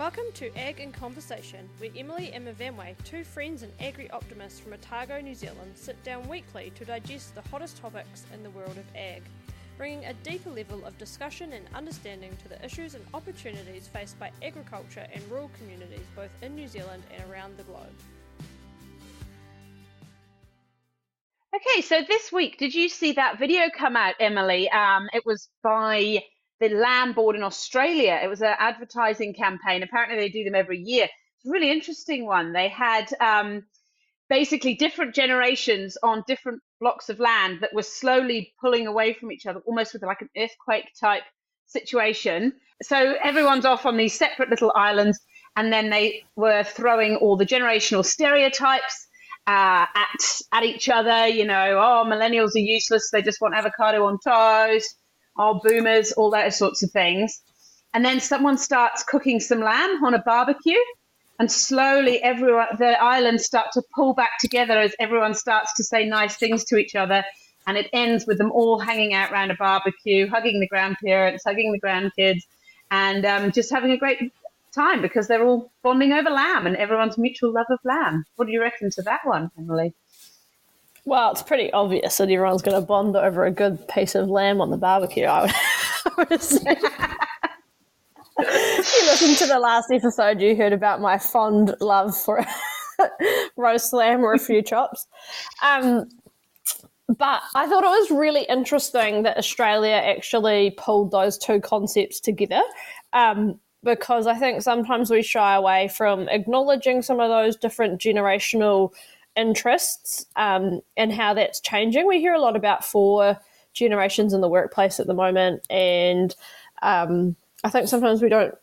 Welcome to Ag in Conversation, where Emily and Myfanwy, two friends and agri optimists from Otago, New Zealand, sit down weekly to digest the hottest topics in the world of ag, bringing a deeper level of discussion and understanding to the issues and opportunities faced by agriculture and rural communities both in New Zealand and around the globe. Okay, so this week, did you see that video come out, Emily? Um, it was by the Lamb Board in Australia. It was an advertising campaign. Apparently, they do them every year. It's a really interesting one. They had um, basically different generations on different blocks of land that were slowly pulling away from each other, almost with like an earthquake type situation. So everyone's off on these separate little islands, and then they were throwing all the generational stereotypes uh, at at each other. You know, oh, millennials are useless; they just want avocado on toast. Oh, boomers, all those sorts of things. And then someone starts cooking some lamb on a barbecue, and slowly everyone, the islands start to pull back together as everyone starts to say nice things to each other. And it ends with them all hanging out around a barbecue, hugging the grandparents, hugging the grandkids, and um, just having a great time because they're all bonding over lamb and everyone's mutual love of lamb. What do you reckon to that one, Emily? Well, it's pretty obvious that everyone's going to bond over a good piece of lamb on the barbecue. I would, I would you listened to the last episode, you heard about my fond love for roast lamb or a few chops. Um, but I thought it was really interesting that Australia actually pulled those two concepts together. Um, because I think sometimes we shy away from acknowledging some of those different generational interests um, and how that's changing. We hear a lot about four generations in the workplace at the moment, and um, I think sometimes we don't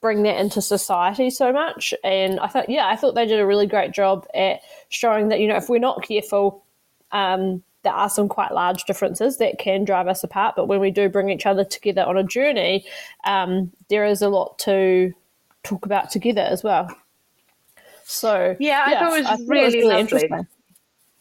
bring that into society so much. And I thought, yeah, I thought they did a really great job at showing that you know if we're not careful. Um, there are some quite large differences that can drive us apart. But when we do bring each other together on a journey, um, there is a lot to talk about together as well. So yeah, I thought it was, really, it was really, lovely.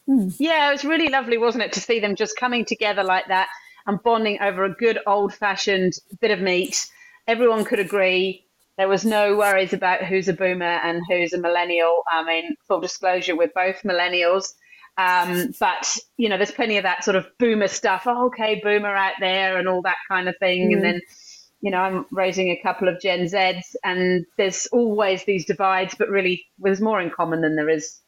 Hmm. Yeah, it was really lovely, wasn't it, to see them just coming together like that and bonding over a good old fashioned bit of meat. Everyone could agree. There was no worries about who's a boomer and who's a millennial. I mean, full disclosure, we're both millennials. Um, but you know, there's plenty of that sort of boomer stuff. Oh, okay, boomer out there and all that kind of thing. Mm. And then, you know, I'm raising a couple of Gen Zs, and there's always these divides, but really, there's more in common than there is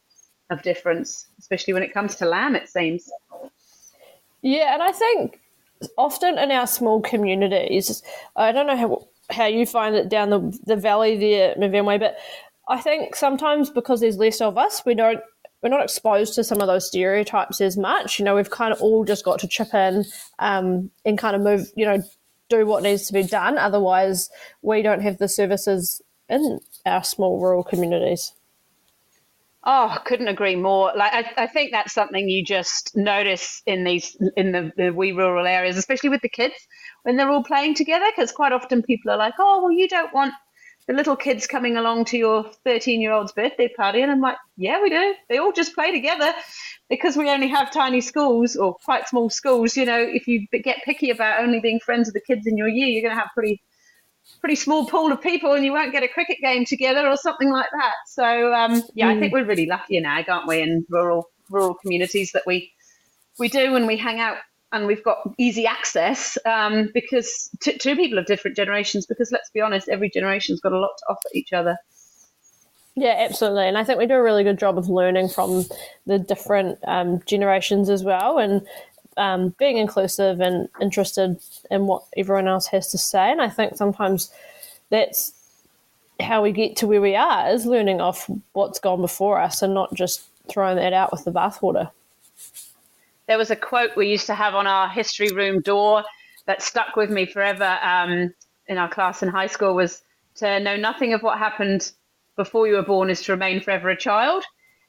of difference, especially when it comes to lamb. It seems. Yeah, and I think often in our small communities, I don't know how how you find it down the the valley there, Myfanwy, but I think sometimes because there's less of us, we don't we're not exposed to some of those stereotypes as much. You know, we've kind of all just got to chip in um, and kind of move, you know, do what needs to be done. Otherwise, we don't have the services in our small rural communities. Oh, couldn't agree more. Like I, I think that's something you just notice in these in the, the wee rural areas, especially with the kids when they're all playing together. Because quite often people are like, "Oh, well, you don't want the little kids coming along to your 13 year old's birthday party. And I'm like, yeah, we do. They all just play together because we only have tiny schools or quite small schools. You know, if you get picky about only being friends with the kids in your year, you're going to have pretty pretty small pool of people and you won't get a cricket game together or something like that. So um, yeah, mm. I think we're really lucky ag, aren't we, in rural rural communities that we we do when we hang out and we've got easy access um, because to, to people of different generations. Because let's be honest, every generation's got a lot to offer each other. Yeah, absolutely, and I think we do a really good job of learning from the different um, generations as well, and um, being inclusive and interested in what everyone else has to say. And I think sometimes that's how we get to where we are is learning off what's gone before us and not just throwing that out with the bathwater there was a quote we used to have on our history room door that stuck with me forever um, in our class in high school was to know nothing of what happened before you were born is to remain forever a child.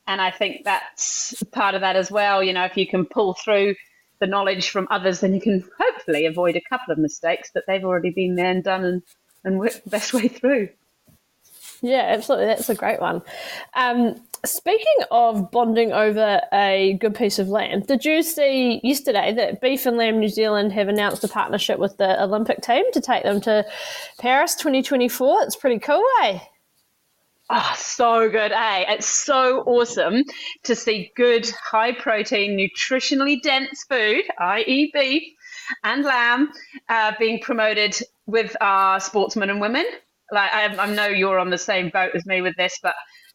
And I think that's part of that as well. You know, if you can pull through the knowledge from others, then you can hopefully avoid a couple of mistakes that they've already been there and done and, and worked the best way through. Yeah, absolutely. That's a great one. Um, speaking of bonding over a good piece of land, did you see yesterday that Beef and Lamb New Zealand have announced a partnership with the Olympic team to take them to Paris 2024? It's pretty cool, eh? Oh, so good, eh? It's so awesome to see good, high protein, nutritionally dense food, i.e., beef and lamb, uh, being promoted with our sportsmen and women. Like I, I know you're on the same boat as me with this, but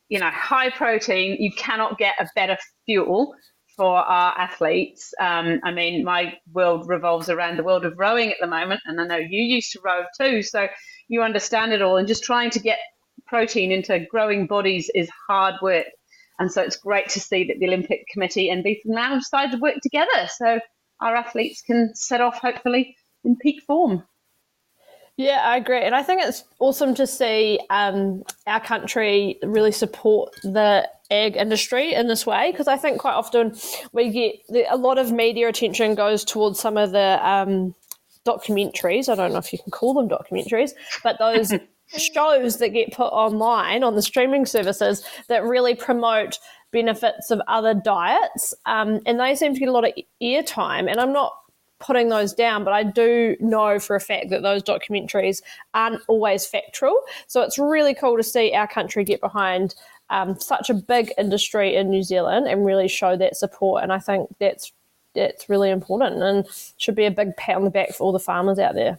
you know, high protein, you cannot get a better fuel for our athletes. Um, I mean, my world revolves around the world of rowing at the moment, and I know you used to row too, so you understand it all. And just trying to get protein into growing bodies is hard work. And so it's great to see that the Olympic Committee and Beef have decided to work together so our athletes can set off hopefully in peak form. Yeah, I agree. And I think it's awesome to see um, our country really support the ag industry in this way because I think quite often we get a lot of media attention goes towards some of the um, documentaries. I don't know if you can call them documentaries, but those shows that get put online on the streaming services that really promote benefits of other diets. Um, and they seem to get a lot of airtime. And I'm not putting those down, but I do know for a fact that those documentaries aren't always factual. So it's really cool to see our country get behind um, such a big industry in New Zealand and really show that support. And I think that's that's really important and should be a big pat on the back for all the farmers out there.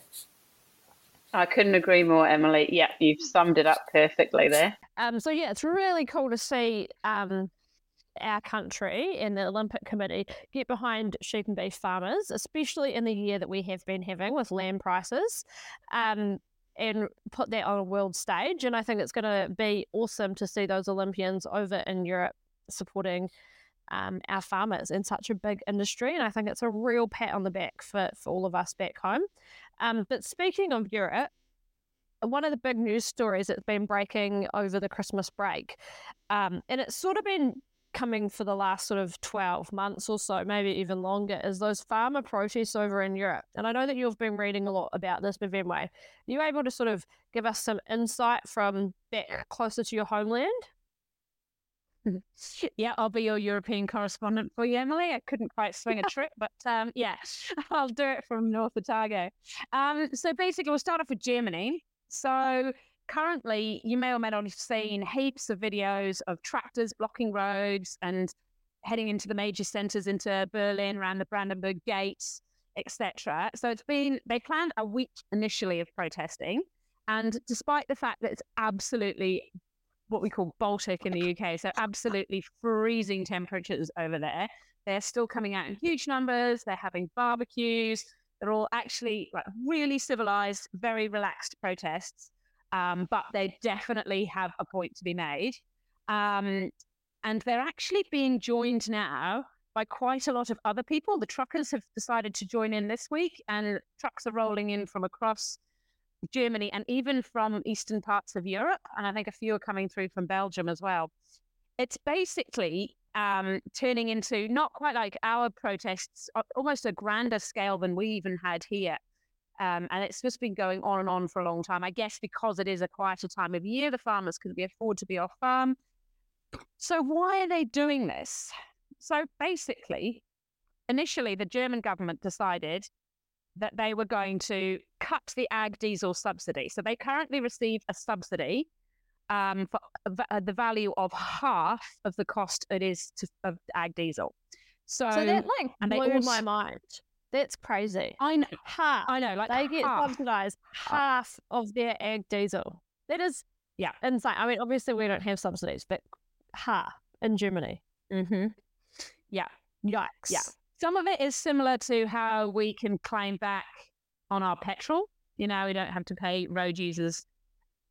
I couldn't agree more, Emily. Yeah, you've summed it up perfectly there. Um, so yeah, it's really cool to see um, our country and the Olympic Committee get behind sheep and beef farmers, especially in the year that we have been having with land prices. Um, and put that on a world stage. And I think it's going to be awesome to see those Olympians over in Europe supporting um, our farmers in such a big industry. And I think it's a real pat on the back for, for all of us back home. Um, but speaking of Europe, one of the big news stories that's been breaking over the Christmas break, um, and it's sort of been coming for the last sort of 12 months or so, maybe even longer, is those farmer protests over in Europe. And I know that you've been reading a lot about this, Myfanwy. Are you able to sort of give us some insight from back closer to your homeland? Yeah, I'll be your European correspondent for you, Emily. I couldn't quite swing a trick, but um, yeah, I'll do it from North Otago. Um, so basically, we'll start off with Germany. So currently, you may or may not have seen heaps of videos of tractors blocking roads and heading into the major centres, into Berlin, around the Brandenburg Gates, etc. So it's been, they planned a week initially of protesting. And despite the fact that it's absolutely what we call Baltic in the UK. So absolutely freezing temperatures over there. They're still coming out in huge numbers. They're having barbecues. They're all actually like really civilized, very relaxed protests. Um, but they definitely have a point to be made. Um, and they're actually being joined now by quite a lot of other people. The truckers have decided to join in this week, and trucks are rolling in from across Germany, and even from eastern parts of Europe. And I think a few are coming through from Belgium as well. It's basically um, turning into not quite like our protests, almost a grander scale than we even had here. Um, and it's just been going on and on for a long time. I guess because it is a quieter time of year, the farmers can be afford to be off farm. So why are they doing this? So basically, initially the German government decided that they were going to cut the ag diesel subsidy. So they currently receive a subsidy um, for uh, the value of half of the cost it is to, of ag diesel. So, so that like blew also, my mind. That's crazy. I know. Half. I know. Like they get subsidized half of their ag diesel. That is yeah insane. I mean, obviously we don't have subsidies, but half in Germany. Mm-hmm. Yeah. Yikes. Yeah. Some of it is similar to how we can claim back on our petrol. You know, we don't have to pay road users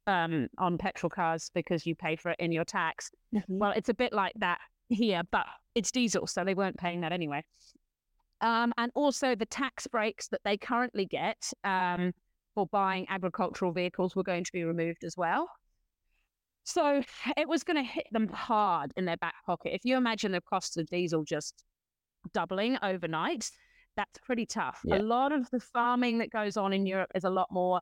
um, on petrol cars because you pay for it in your tax. Mm-hmm. Well, it's a bit like that here, but it's diesel, so they weren't paying that anyway. Um, and also the tax breaks that they currently get um, for buying agricultural vehicles were going to be removed as well. So it was going to hit them hard in their back pocket. If you imagine the cost of diesel just doubling overnight, that's pretty tough. Yeah. A lot of the farming that goes on in Europe is a lot more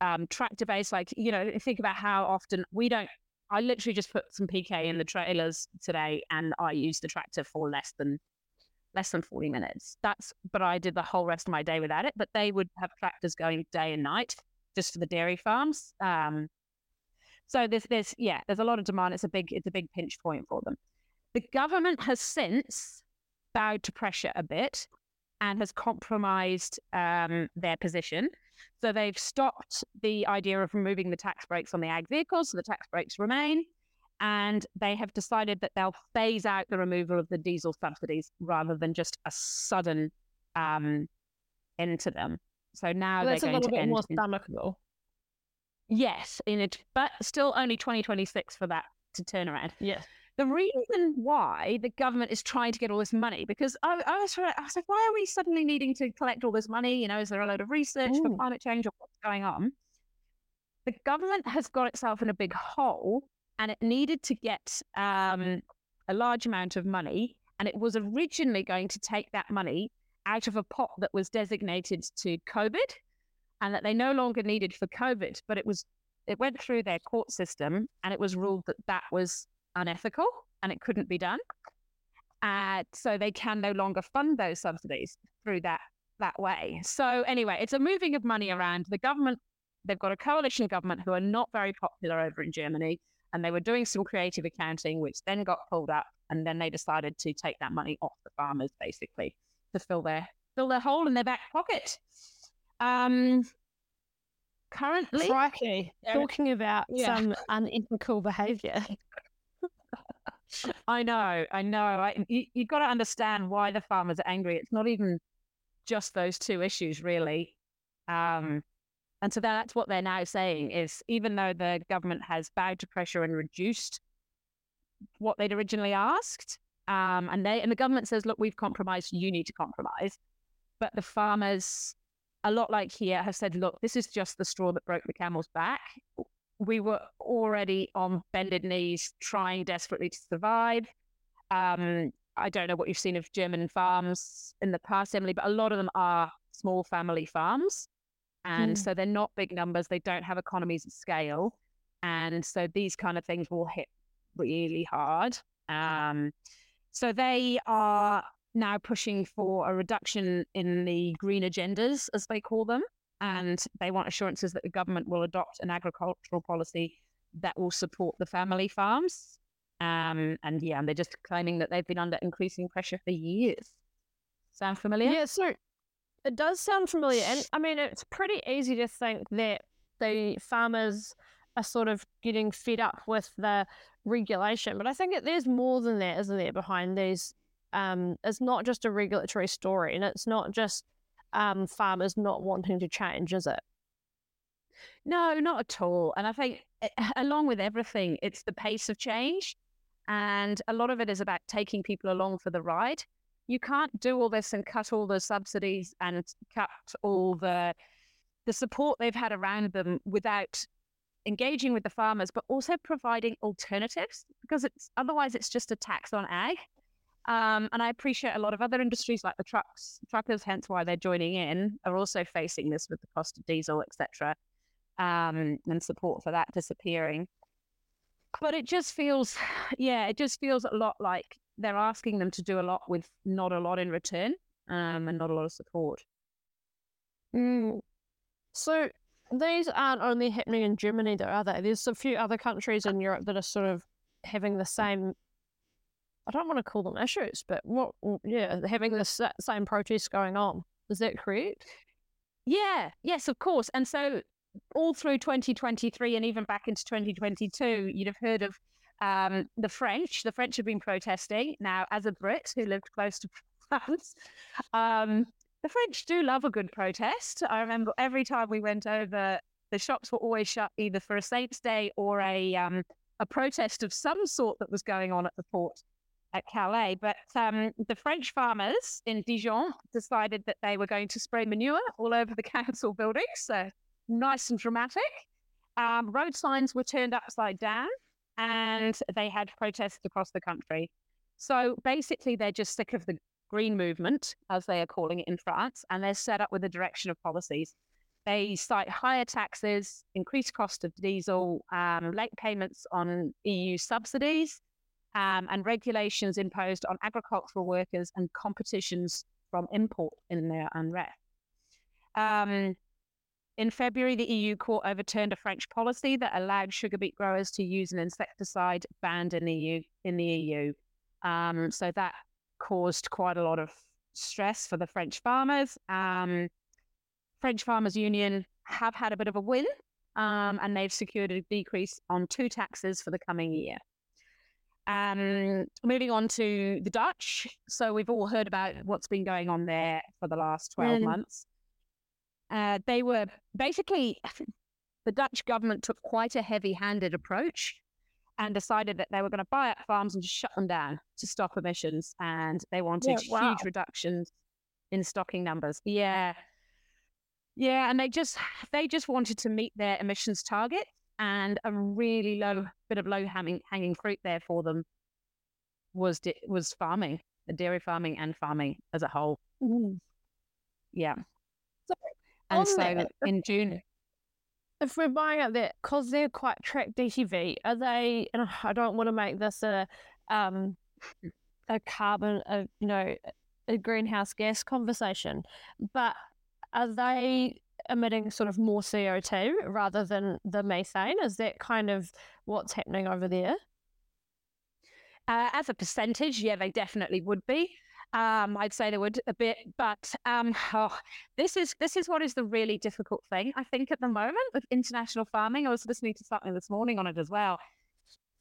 um, tractor based. Like, you know, think about how often we don't I literally just put some PK in the trailers today, and I used the tractor for less than less than 40 minutes. That's but I did the whole rest of my day without it. But they would have tractors going day and night just for the dairy farms. Um, so there's there's yeah, there's a lot of demand. It's a big it's a big pinch point for them. The government has since bowed to pressure a bit and has compromised um, their position. So they've stopped the idea of removing the tax breaks on the ag vehicles, so the tax breaks remain. And they have decided that they'll phase out the removal of the diesel subsidies rather than just a sudden um, end to them. So now That's a they're going little to bit more in- stomachable. yes, in it, but still only 2026 for that to turn around. Yes. The reason why the government is trying to get all this money, because I, I was, I was like, why are we suddenly needing to collect all this money? You know, is there a load of research for Mm. climate change or what's going on? The government has got itself in a big hole and it needed to get um, a large amount of money. And it was originally going to take that money out of a pot that was designated to COVID and that they no longer needed for COVID. But it was, it went through their court system and it was ruled that that was unethical and it couldn't be done. Uh, so they can no longer fund those subsidies through that that way. So anyway, it's a moving of money around. The government, they've got a coalition government who are not very popular over in Germany, and they were doing some creative accounting, which then got pulled up, and then they decided to take that money off the farmers basically to fill their fill their hole in their back pocket. Um, currently, Crikey. Talking about Yeah. some unethical behaviour. I know, I know. I, you, you've got to understand why the farmers are angry. It's not even just those two issues, really. Um, and so that's what they're now saying is even though the government has bowed to pressure and reduced what they'd originally asked, um, and they and the government says, look, we've compromised, you need to compromise. But the farmers, a lot like here, have said, look, this is just the straw that broke the camel's back we were already on bended knees trying desperately to survive. Um, I don't know what you've seen of German farms in the past, Emily, but a lot of them are small family farms. And Mm. so they're not big numbers. They don't have economies of scale. And so these kind of things will hit really hard. Um, so they are now pushing for a reduction in the green agendas, as they call them and they want assurances that the government will adopt an agricultural policy that will support the family farms. Um, and yeah, and they're just claiming that they've been under increasing pressure for years. Sound familiar? Yeah, so it does sound familiar. And I mean, it's pretty easy to think that the farmers are sort of getting fed up with the regulation. But I think that there's more than that, isn't there, behind these? Um, it's not just a regulatory story and it's not just um, farmers not wanting to change, is it? No, not at all. And I think, eh, along with everything, it's the pace of change. And a lot of it is about taking people along for the ride. You can't do all this and cut all the subsidies and cut all the the support they've had around them without engaging with the farmers, but also providing alternatives because it's otherwise it's just a tax on ag. Um, and I appreciate a lot of other industries like the trucks, truckers, hence why they're joining in, are also facing this with the cost of diesel, etc um, and support for that disappearing. But it just feels, yeah, it just feels a lot like they're asking them to do a lot with not a lot in return um, and not a lot of support. Mm. So these aren't only happening in Germany, though, are they? There's a few other countries in Europe that are sort of having the same. I don't want to call them issues, but what? Yeah, having the same protests going on. Is that correct? Yeah, yes, of course. And so all through 2023 and even back into 2022, you'd have heard of um, the French. The French have been protesting. Now, as a Brit who lived close to France, um, the French do love a good protest. I remember every time we went over, the shops were always shut either for a Saints' Day or a um, a protest of some sort that was going on at the port at Calais. But um, the French farmers in Dijon decided that they were going to spray manure all over the council buildings. So nice and dramatic. Um, road signs were turned upside down and they had protests across the country. So basically, they're just sick of the green movement, as they are calling it in France, and they're set up with a direction of policies. they cite higher taxes, increased cost of diesel, um, late payments on EU subsidies, um, and regulations imposed on agricultural workers and competitions from import in their unrest. Um, in February, the EU court overturned a French policy that allowed sugar beet growers to use an insecticide banned in the EU. In the EU, um, so that caused quite a lot of stress for the French farmers. Um, French Farmers Union have had a bit of a win, um, and they've secured a decrease on two taxes for the coming year. Um, moving on to the Dutch. So we've all heard about what's been going on there for the last 12 mm. months. Uh, they were basically, the Dutch government took quite a heavy handed approach and decided that they were going to buy up farms and just shut them down to stop emissions. And they wanted yeah, wow. huge reductions in stocking numbers. Yeah. Yeah. And they just, they just wanted to meet their emissions target and a really low bit of low hanging, hanging fruit there for them was, was farming, the dairy farming and farming as a whole. Mm. Yeah. So, and so in June, if we're buying at that because they're quite track DTV, are they? And I don't want to make this a um a carbon, a you know, a greenhouse gas conversation, but are they emitting sort of more CO two rather than the methane? Is that kind of what's happening over there? Uh, as a percentage, yeah, they definitely would be. Um, I'd say they would a bit, but um, oh, this is this is what is the really difficult thing I think at the moment with international farming. I was listening to something this morning on it as well.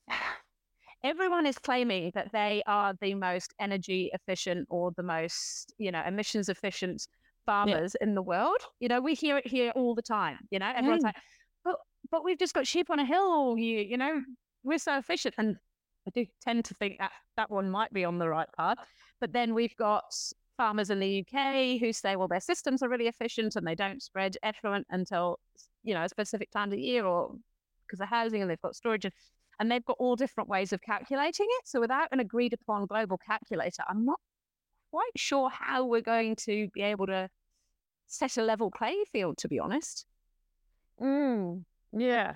Everyone is claiming that they are the most energy efficient or the most, you know, emissions efficient farmers yeah. in the world. You know, we hear it here all the time. You know, everyone's mm. like, but but we've just got sheep on a hill all year. You know, we're so efficient, and I do tend to think that that one might be on the right path. But then we've got farmers in the UK who say, well, their systems are really efficient and they don't spread effluent until, you know, a specific time of the year or because of housing and they've got storage. And they've got all different ways of calculating it. So without an agreed upon global calculator, I'm not quite sure how we're going to be able to set a level playing field, to be honest. Mm, yeah.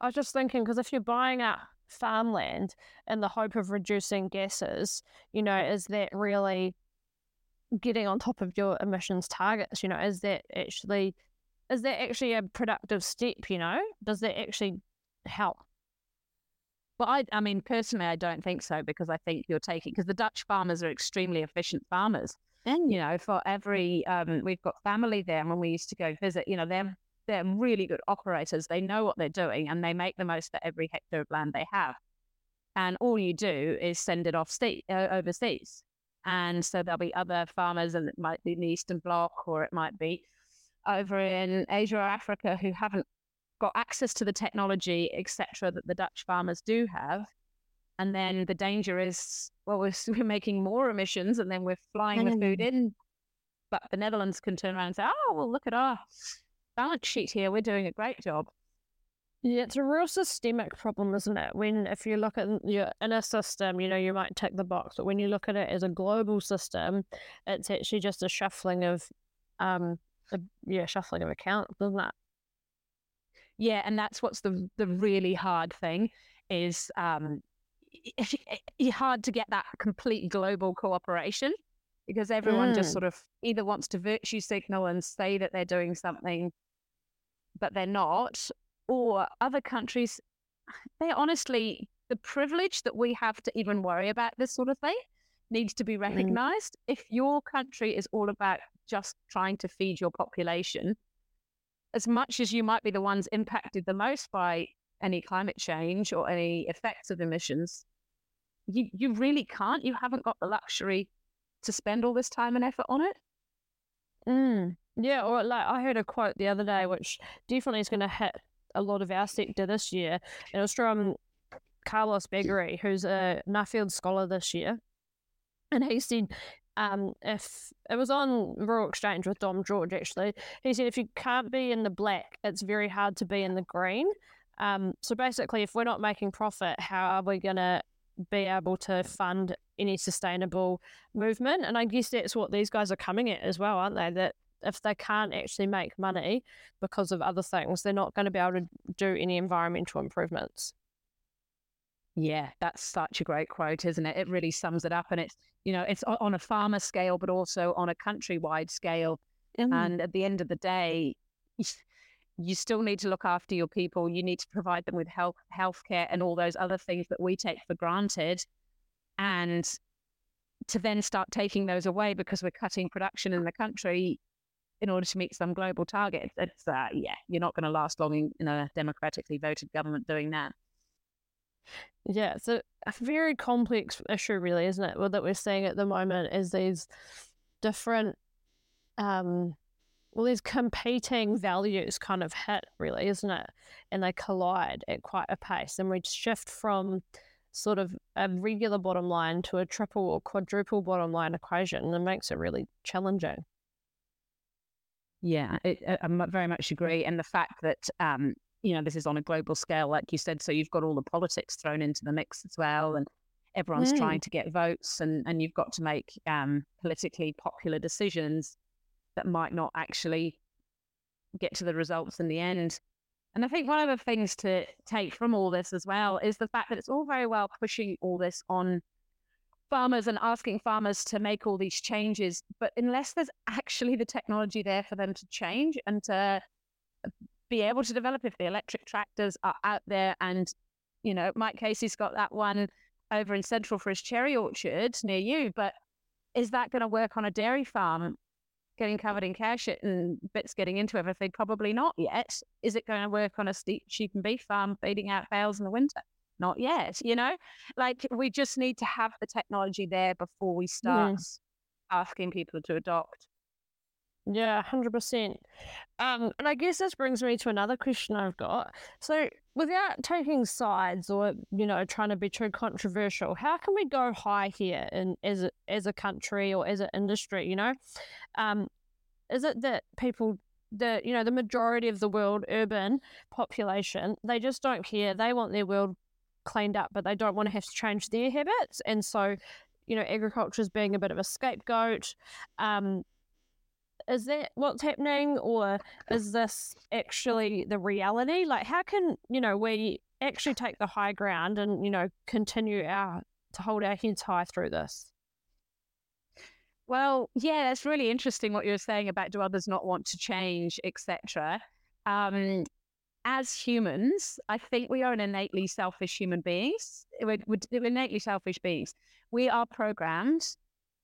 I was just thinking because if you're buying up farmland in the hope of reducing gases, you know, is that really getting on top of your emissions targets? You know, is that actually is that actually a productive step? You know, does that actually help? Well, I, I mean, personally, I don't think so because I think you're taking because the Dutch farmers are extremely efficient farmers. And you know, for every um, we've got family there, and when we used to go visit, you know, they're they're really good operators. They know what they're doing and they make the most of every hectare of land they have. And all you do is send it off state, uh, overseas. And so there'll be other farmers, and it might be in the Eastern Bloc or it might be over in Asia or Africa who haven't got access to the technology, etc., that the Dutch farmers do have. And then the danger is, well, we're, we're making more emissions and then we're flying the food in. But the Netherlands can turn around and say, oh, well, look at us balance sheet here. We're doing a great job. Yeah, it's a real systemic problem, isn't it? When if you look at your inner system, you know, you might tick the box, but when you look at it as a global system, it's actually just a shuffling of, um, a, yeah, shuffling of accounts, isn't it? Yeah, and that's what's the the really hard thing is um, it's hard to get that complete global cooperation because everyone mm. just sort of either wants to virtue signal and say that they're doing something, but they're not, or other countries, they honestly, the privilege that we have to even worry about this sort of thing needs to be mm. recognized. Mm. If your country is all about just trying to feed your population, as much as you might be the ones impacted the most by any climate change or any effects of emissions, you, you really can't. You haven't got the luxury to spend all this time and effort on it. Mm. Yeah, or like I heard a quote the other day, which definitely is going to hit a lot of our sector this year. And it was from Carlos Bagrie, who's a Nuffield scholar this year. And he said, um, if it was on Rural Exchange with Dom George, actually, he said, if you can't be in the black, it's very hard to be in the green. Um, so basically, if we're not making profit, how are we going to be able to fund any sustainable movement. And I guess that's what these guys are coming at as well, aren't they? That if they can't actually make money because of other things, they're not going to be able to do any environmental improvements. Yeah, that's such a great quote, isn't it? It really sums it up. And it's, you know, it's on a farmer scale, but also on a countrywide scale. Mm. And at the end of the day, you still need to look after your people. You need to provide them with health, healthcare, and all those other things that we take for granted. And to then start taking those away because we're cutting production in the country in order to meet some global targets, it's uh, yeah, you're not going to last long in, in a democratically voted government doing that. Yeah, it's a, very complex issue, really, isn't it? Well, that we're seeing at the moment is these different, um, well, these competing values kind of hit, really, isn't it? And they collide at quite a pace, and we shift from sort of a regular bottom line to a triple or quadruple bottom line equation, and it makes it really challenging. Yeah, it, I very much agree, and the fact that um, you know, this is on a global scale, like you said. So you've got all the politics thrown into the mix as well, and everyone's mm. trying to get votes, and and you've got to make um, politically popular decisions that might not actually get to the results in the end. And I think one of the things to take from all this as well is the fact that it's all very well pushing all this on farmers and asking farmers to make all these changes, but unless there's actually the technology there for them to change and to be able to develop if the electric tractors are out there. And, you know, Mike Casey's got that one over in Central for his cherry orchard near you. But is that going to work on a dairy farm getting covered in shit and bits getting into everything? Probably not yet. Is it going to work on a sheep and beef farm feeding out bales in the winter? Not yet, you know? Like we just need to have the technology there before we start asking people to adopt. Yeah, hundred percent. Um, and I guess this brings me to another question I've got. So, without taking sides or you know trying to be too controversial, how can we go high here in as a, as a country or as an industry? You know, um, is it that people the you know the majority of the world urban population they just don't care they want their world cleaned up but they don't want to have to change their habits and so you know agriculture is being a bit of a scapegoat um, is that what's happening or is this actually the reality? Like how can you know we actually take the high ground and you know continue our to hold our heads high through this? Well yeah that's really interesting what you're saying about do others not want to change etc um, as humans i think we are an innately selfish human beings. We're, we're innately selfish beings. We are programmed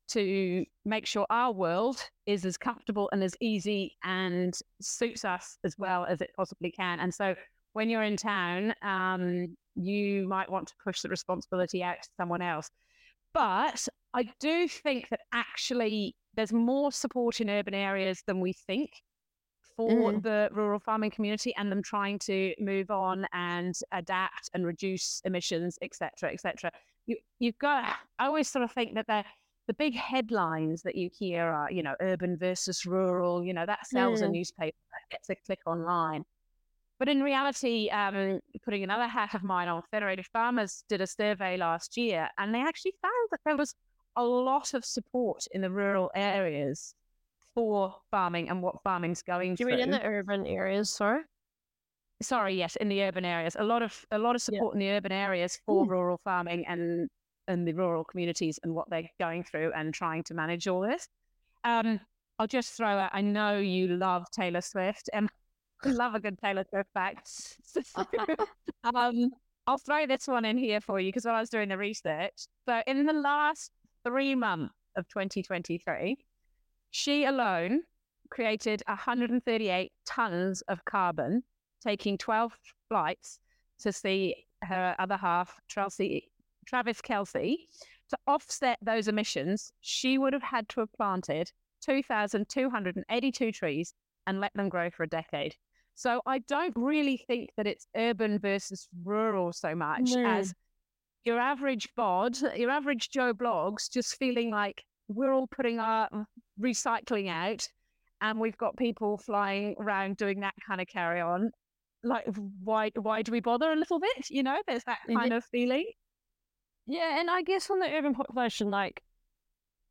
to make sure our world is as comfortable and as easy and suits us as well as it possibly can. And so when you're in town, um, you might want to push the responsibility out to someone else. But I do think that actually there's more support in urban areas than we think for mm. the rural farming community and them trying to move on and adapt and reduce emissions, etc., etc. You, you've got. I always sort of think that they're the big headlines that you hear are, you know, urban versus rural, you know, that sells mm. a newspaper, that gets a click online. But in reality, um, putting another hat of mine on, Federated Farmers did a survey last year and they actually found that there was a lot of support in the rural areas for farming and what farming's going through. Do you mean in the urban areas, sorry? Sorry, yes, in the urban areas. A lot of a lot of support yeah. in the urban areas for mm. rural farming and in the rural communities and what they're going through and trying to manage all this. Um, I'll just throw out, I know you love Taylor Swift and love a good Taylor Swift fact. um, I'll throw this one in here for you because while I was doing the research, so in the last three months of 2023, she alone created 138 tons of carbon, taking 12 flights to see her other half, Chelsea Travis Kelce, to offset those emissions, she would have had to have planted 2,282 trees and let them grow for a decade. So I don't really think that it's urban versus rural so much no. as your average bod, your average Joe Bloggs, just feeling like we're all putting our recycling out and we've got people flying around doing that kind of carry on. Like, why why do we bother a little bit? You know, there's that kind of feeling. Yeah, and I guess on the urban population, like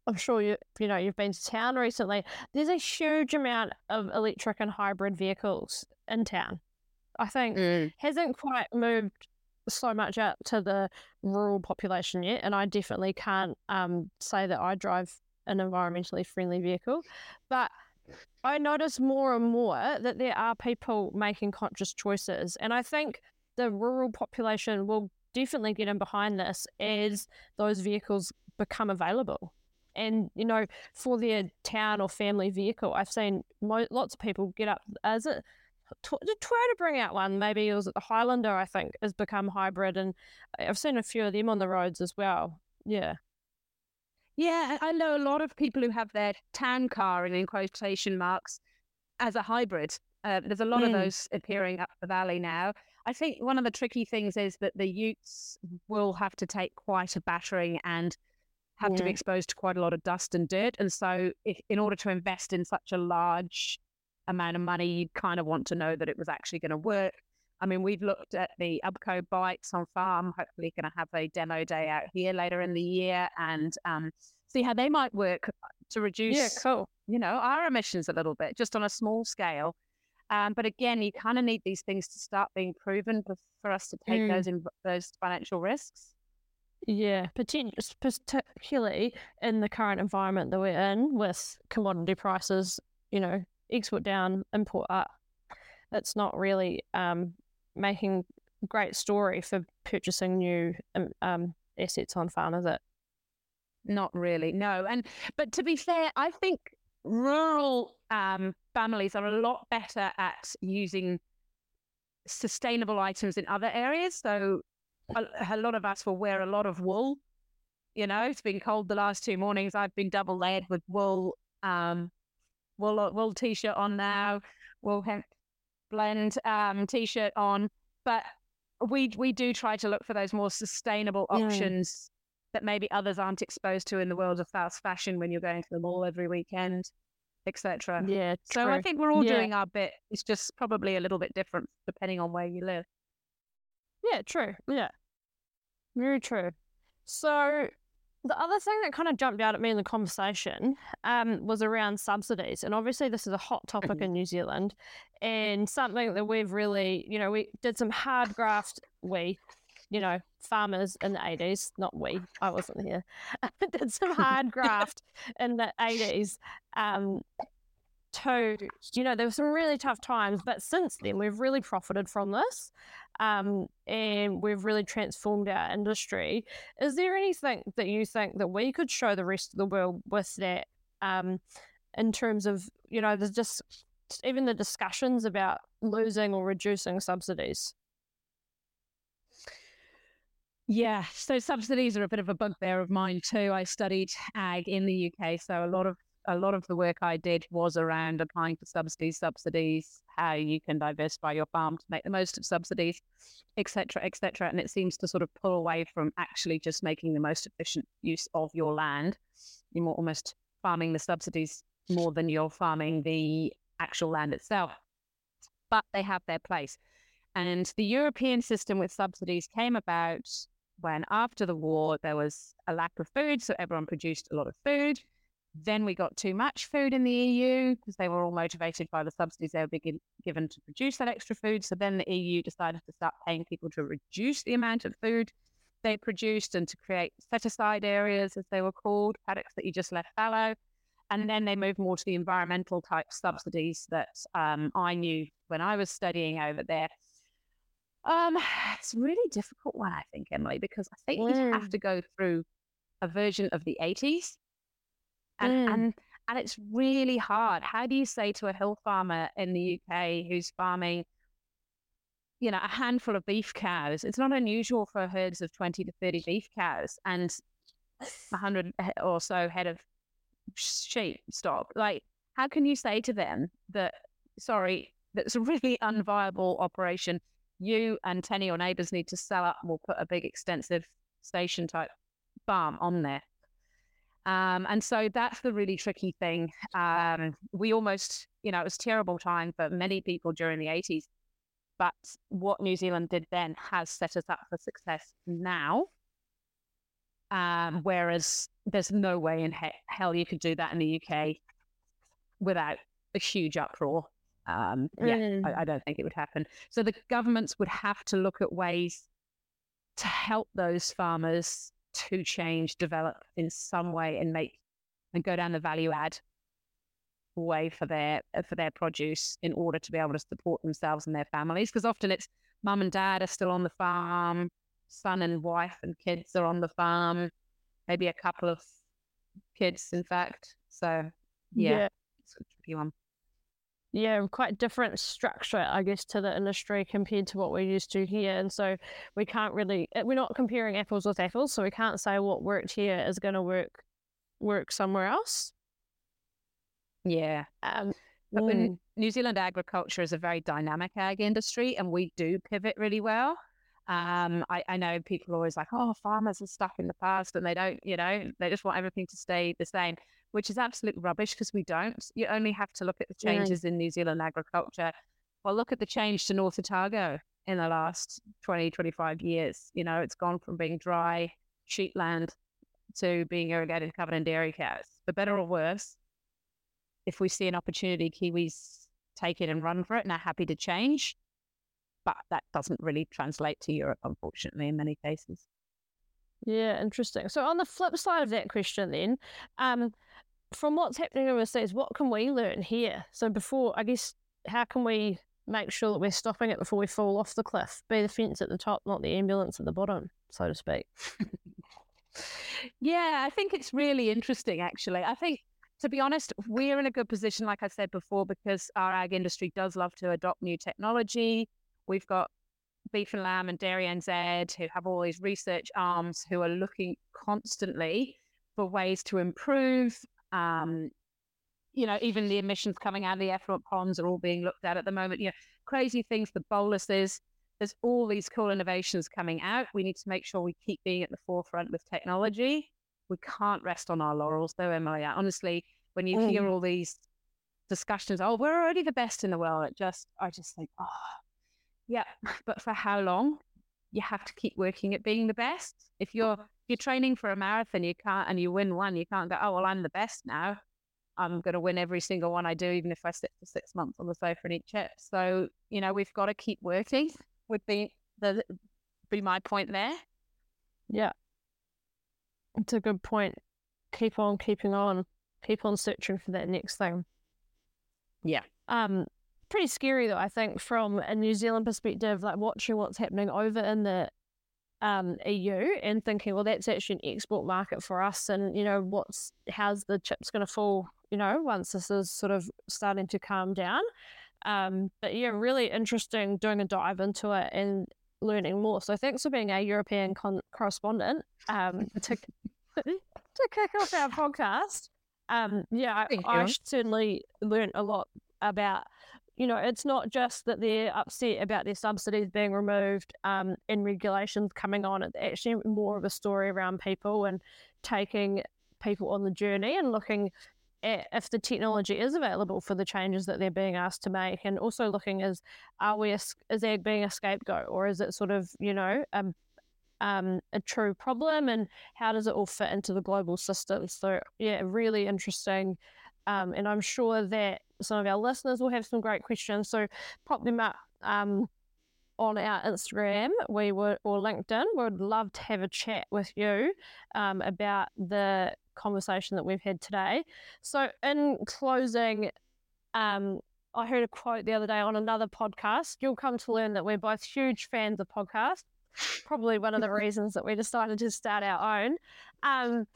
I'm sure you you know you've been to town recently. There's a huge amount of electric and hybrid vehicles in town. I think Mm. hasn't quite moved so much out to the rural population yet, and I definitely can't um, say that I drive an environmentally friendly vehicle, but I notice more and more that there are people making conscious choices, and I think the rural population will definitely get in behind this as those vehicles become available. And you know, for their town or family vehicle, I've seen mo- lots of people get up. As it to, to try to bring out one. Maybe it was the Highlander, I think, has become hybrid, and I've seen a few of them on the roads as well. Yeah, Yeah, I know a lot of people who have their town car and in quotation marks as a hybrid. Uh, there's a lot of Mm. those appearing up the valley now. I think one of the tricky things is that the utes will have to take quite a battering and have to be exposed to quite a lot of dust and dirt. And so, if, in order to invest in such a large amount of money, you kind of want to know that it was actually going to work. I mean, we've looked at the Ubco bikes on farm. Hopefully, going to have a demo day out here later in the year and um, see how they might work to reduce, yeah, cool. you know, our emissions a little bit, just on a small scale. Um, but again, you kind of need these things to start being proven for, for us to take Mm. those in, those financial risks. Yeah, particularly in the current environment that we're in with commodity prices, you know, export down, import up. It's not really um, making great story for purchasing new um, um, assets on farm, is it? Not really, no. And but to be fair, I think rural um, families are a lot better at using sustainable items in other areas. So a, a lot of us will wear a lot of wool. You know, it's been cold the last two mornings. I've been double layered with wool, um, wool wool t-shirt on now, wool hemp blend um, t-shirt on. But we we do try to look for those more sustainable Yeah. options that maybe others aren't exposed to in the world of fast fashion when you're going to the mall every weekend, etc. Yeah, So I think we're all Yeah. doing our bit. It's just probably a little bit different depending on where you live. Yeah, true. Yeah. Very true. So the other thing that kind of jumped out at me in the conversation um, was around subsidies. And obviously this is a hot topic in New Zealand and something that we've really, you know, we did some hard graft, we, you know, farmers in the 80s, not we, I wasn't here, did some hard graft in the 80s um, to, you know, there were some really tough times, but since then we've really profited from this um, and we've really transformed our industry. Is there anything that you think that we could show the rest of the world with that um, in terms of, you know, there's just even the discussions about losing or reducing subsidies? Yeah, so subsidies are a bit of a bugbear of mine too. I studied ag in the UK, so a lot of a lot of the work I did was around applying for subsidies, subsidies, how you can diversify your farm to make the most of subsidies, etc., etc. And it seems to sort of pull away from actually just making the most efficient use of your land. You're more almost farming the subsidies more than you're farming the actual land itself. But they have their place. And the European system with subsidies came about when, after the war, there was a lack of food. So everyone produced a lot of food. Then we got too much food in the EU because they were all motivated by the subsidies they were being given to produce that extra food. So then the EU decided to start paying people to reduce the amount of food they produced and to create set aside areas, as they were called, paddocks that you just left fallow. And then they moved more to the environmental type subsidies that um, I knew when I was studying over there. Um, it's a really difficult one, I think, Emily, because I think you have to go through a version of the 80s. And, Mm. and and it's really hard. How do you say to a hill farmer in the UK who's farming, you know, a handful of beef cows? It's not unusual for herds of 20 to 30 beef cows and 100 or so head of sheep stock. Like, how can you say to them that, sorry, that's a really unviable operation? You and 10 of your neighbors need to sell up and we'll put a big extensive station type farm on there. Um, and so that's the really tricky thing. Um, we almost, you know, it was terrible time for many people during the 80s. But what New Zealand did then has set us up for success now. Um, whereas there's no way in he- hell you could do that in the UK without a huge uproar. Um, yeah, Mm. I, I don't think it would happen. So the governments would have to look at ways to help those farmers to change, develop in some way, and make and go down the value add way for their for their produce in order to be able to support themselves and their families. Because often it's mum and dad are still on the farm, son and wife and kids are on the farm, maybe a couple of kids, in fact. So yeah, yeah. it's a tricky one. Yeah, quite different structure, I guess, to the industry compared to what we're used to here. And so we can't really, uh, we're not comparing apples with apples. So we can't say what worked here is going to work work somewhere else. Yeah. Um, mm, New Zealand agriculture is a very dynamic ag industry, and we do pivot really well. Um, I, I know people are always like, oh, farmers are stuck in the past and they don't, you know, they just want everything to stay the same, which is absolute rubbish because we don't. You only have to look at the Yeah. changes in New Zealand agriculture. Well, look at the change to North Otago in the last 20, 25 years. You know, it's gone from being dry sheep land to being irrigated, covered in dairy cows. For better or worse, if we see an opportunity, Kiwis take it and run for it and are happy to change. But that doesn't really translate to Europe, unfortunately, in many cases. yeah, interesting. So on the flip side of that question, then, um, from what's happening overseas, what can we learn here? So before, I guess, how can we make sure that we're stopping it before we fall off the cliff? Be the fence at the top, not the ambulance at the bottom, so to speak. Yeah, I think it's really interesting, actually. I think, to be honest, we're in a good position, like I said before, because our ag industry does love to adopt new technology. We've got Beef and Lamb and Dairy NZ who have all these research arms who are looking constantly for ways to improve. Um, you know, even the emissions coming out of the effluent ponds are all being looked at at the moment. You know, crazy things, the boluses. There's all these cool innovations coming out. We need to make sure we keep being at the forefront with technology. We can't rest on our laurels, though, Emily. Honestly, when you Mm. hear all these discussions, oh, we're already the best in the world, it just, I just think, oh, yeah, but for how long? You have to keep working at being the best. If you're if you're training for a marathon, you can't, and you win one, you can't go, oh well, I'm the best now. I'm going to win every single one I do, even if I sit for six months on the sofa and eat chips. So you know, we've got to keep working. Would be the be my point there. Yeah. It's a good point. Keep on keeping on. Keep on searching for that next thing. Yeah. Um, pretty scary though, I think, from a New Zealand perspective, like watching what's happening over in the um EU and thinking, well, that's actually an export market for us and you know, what's how's the chips gonna fall, you know, once this is sort of starting to calm down. Um, but yeah, really interesting doing a dive into it and learning more. So thanks for being a European con- correspondent um, to to kick off our podcast. Um, yeah, I, I certainly learned a lot about. You know, it's not just that they're upset about their subsidies being removed um, and regulations coming on. It's actually more of a story around people and taking people on the journey and looking at if the technology is available for the changes that they're being asked to make, and also looking as are we a, is ag being a scapegoat or is it sort of you know um, um, a true problem and how does it all fit into the global system? So yeah, really interesting, um, and I'm sure that some of our listeners will have some great questions. So pop them up. Um, on our Instagram, we would or LinkedIn, we would love to have a chat with you um, about the conversation that we've had today. So, in closing, um, I heard a quote the other day on another podcast. You'll come to learn that we're both huge fans of podcasts. Probably one of the reasons that we decided to start our own. Um,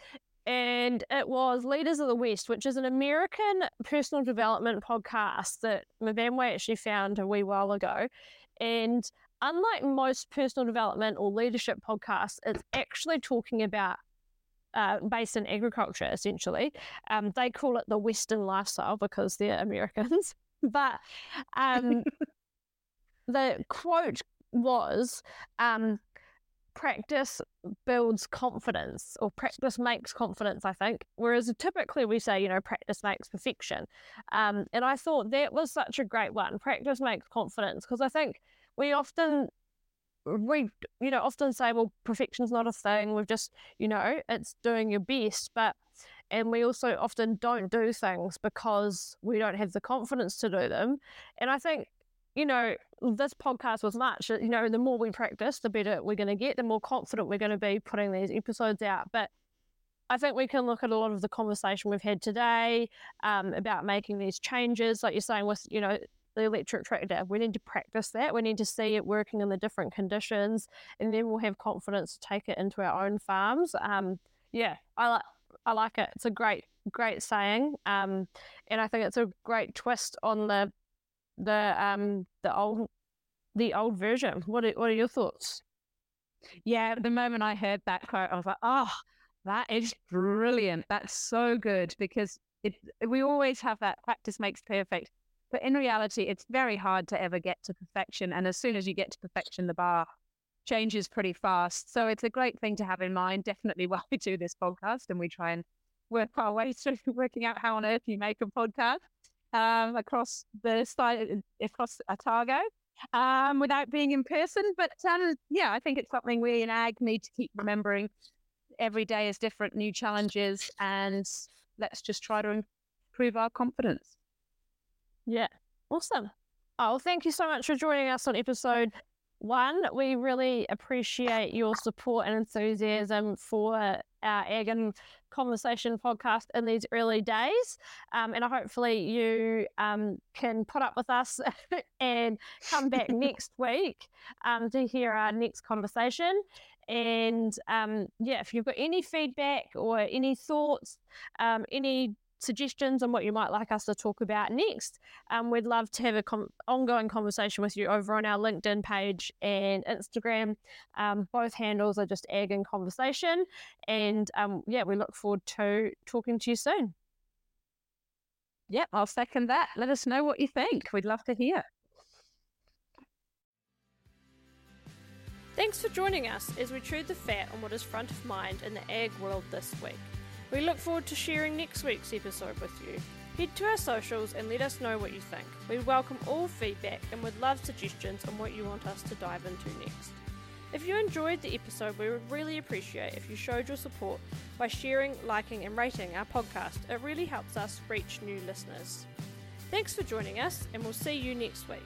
and it was Leaders of the West, which is an American personal development podcast that Myfanwy actually found a wee while ago. And unlike most personal development or leadership podcasts, it's actually talking about uh, based in agriculture, essentially. Um, they call it the Western lifestyle because they're Americans. but um, the quote was um, practice builds confidence or practice makes confidence, I think. Whereas typically we say, you know, practice makes perfection. Um, and I thought that was such a great one. Practice makes confidence because I think we often we, you know, often say, well, perfection's not a thing. We've just, you know, it's doing your best. But, and we also often don't do things because we don't have the confidence to do them. And I think, you know, this podcast was much, you know, the more we practice, the better we're going to get, the more confident we're going to be putting these episodes out. But I think we can look at a lot of the conversation we've had today um, about making these changes, like you're saying, with you know the electric tractor. We need to practice that. We need to see it working in the different conditions, and then we'll have confidence to take it into our own farms. Um, yeah, I like I like it. It's a great great saying, um, and I think it's a great twist on the the um the old the old version. What are, what are your thoughts? Yeah, the moment I heard that quote, I was like, oh, that is brilliant. That's so good because it, we always have that practice makes perfect. But in reality, it's very hard to ever get to perfection. And as soon as you get to perfection, the bar changes pretty fast. So it's a great thing to have in mind, definitely while we do this podcast and we try and work our way through working out how on earth you make a podcast um, across the site, across Otago um, without being in person. But um, yeah, I think it's something we in ag need to keep remembering every day is different, new challenges, and let's just try to improve our confidence. Yeah, awesome. Oh, thank you so much for joining us on episode one. We really appreciate your support and enthusiasm for our Ag and Conversation podcast in these early days. Um, and hopefully you um, can put up with us and come back next week um, to hear our next conversation. And um, yeah, if you've got any feedback or any thoughts, um, any suggestions on what you might like us to talk about next, um, we'd love to have an com- ongoing conversation with you over on our LinkedIn page and Instagram. Um, both handles are just Ag and Conversation. And um, yeah, we look forward to talking to you soon. Yep, I'll second that. Let us know what you think. We'd love to hear. Thanks for joining us as we chew the fat on what is front of mind in the ag world this week. We look forward to sharing next week's episode with you. Head to our socials and let us know what you think. We welcome all feedback and would love suggestions on what you want us to dive into next. If you enjoyed the episode, we would really appreciate if you showed your support by sharing, liking, and rating our podcast. It really helps us reach new listeners. Thanks for joining us, and we'll see you next week.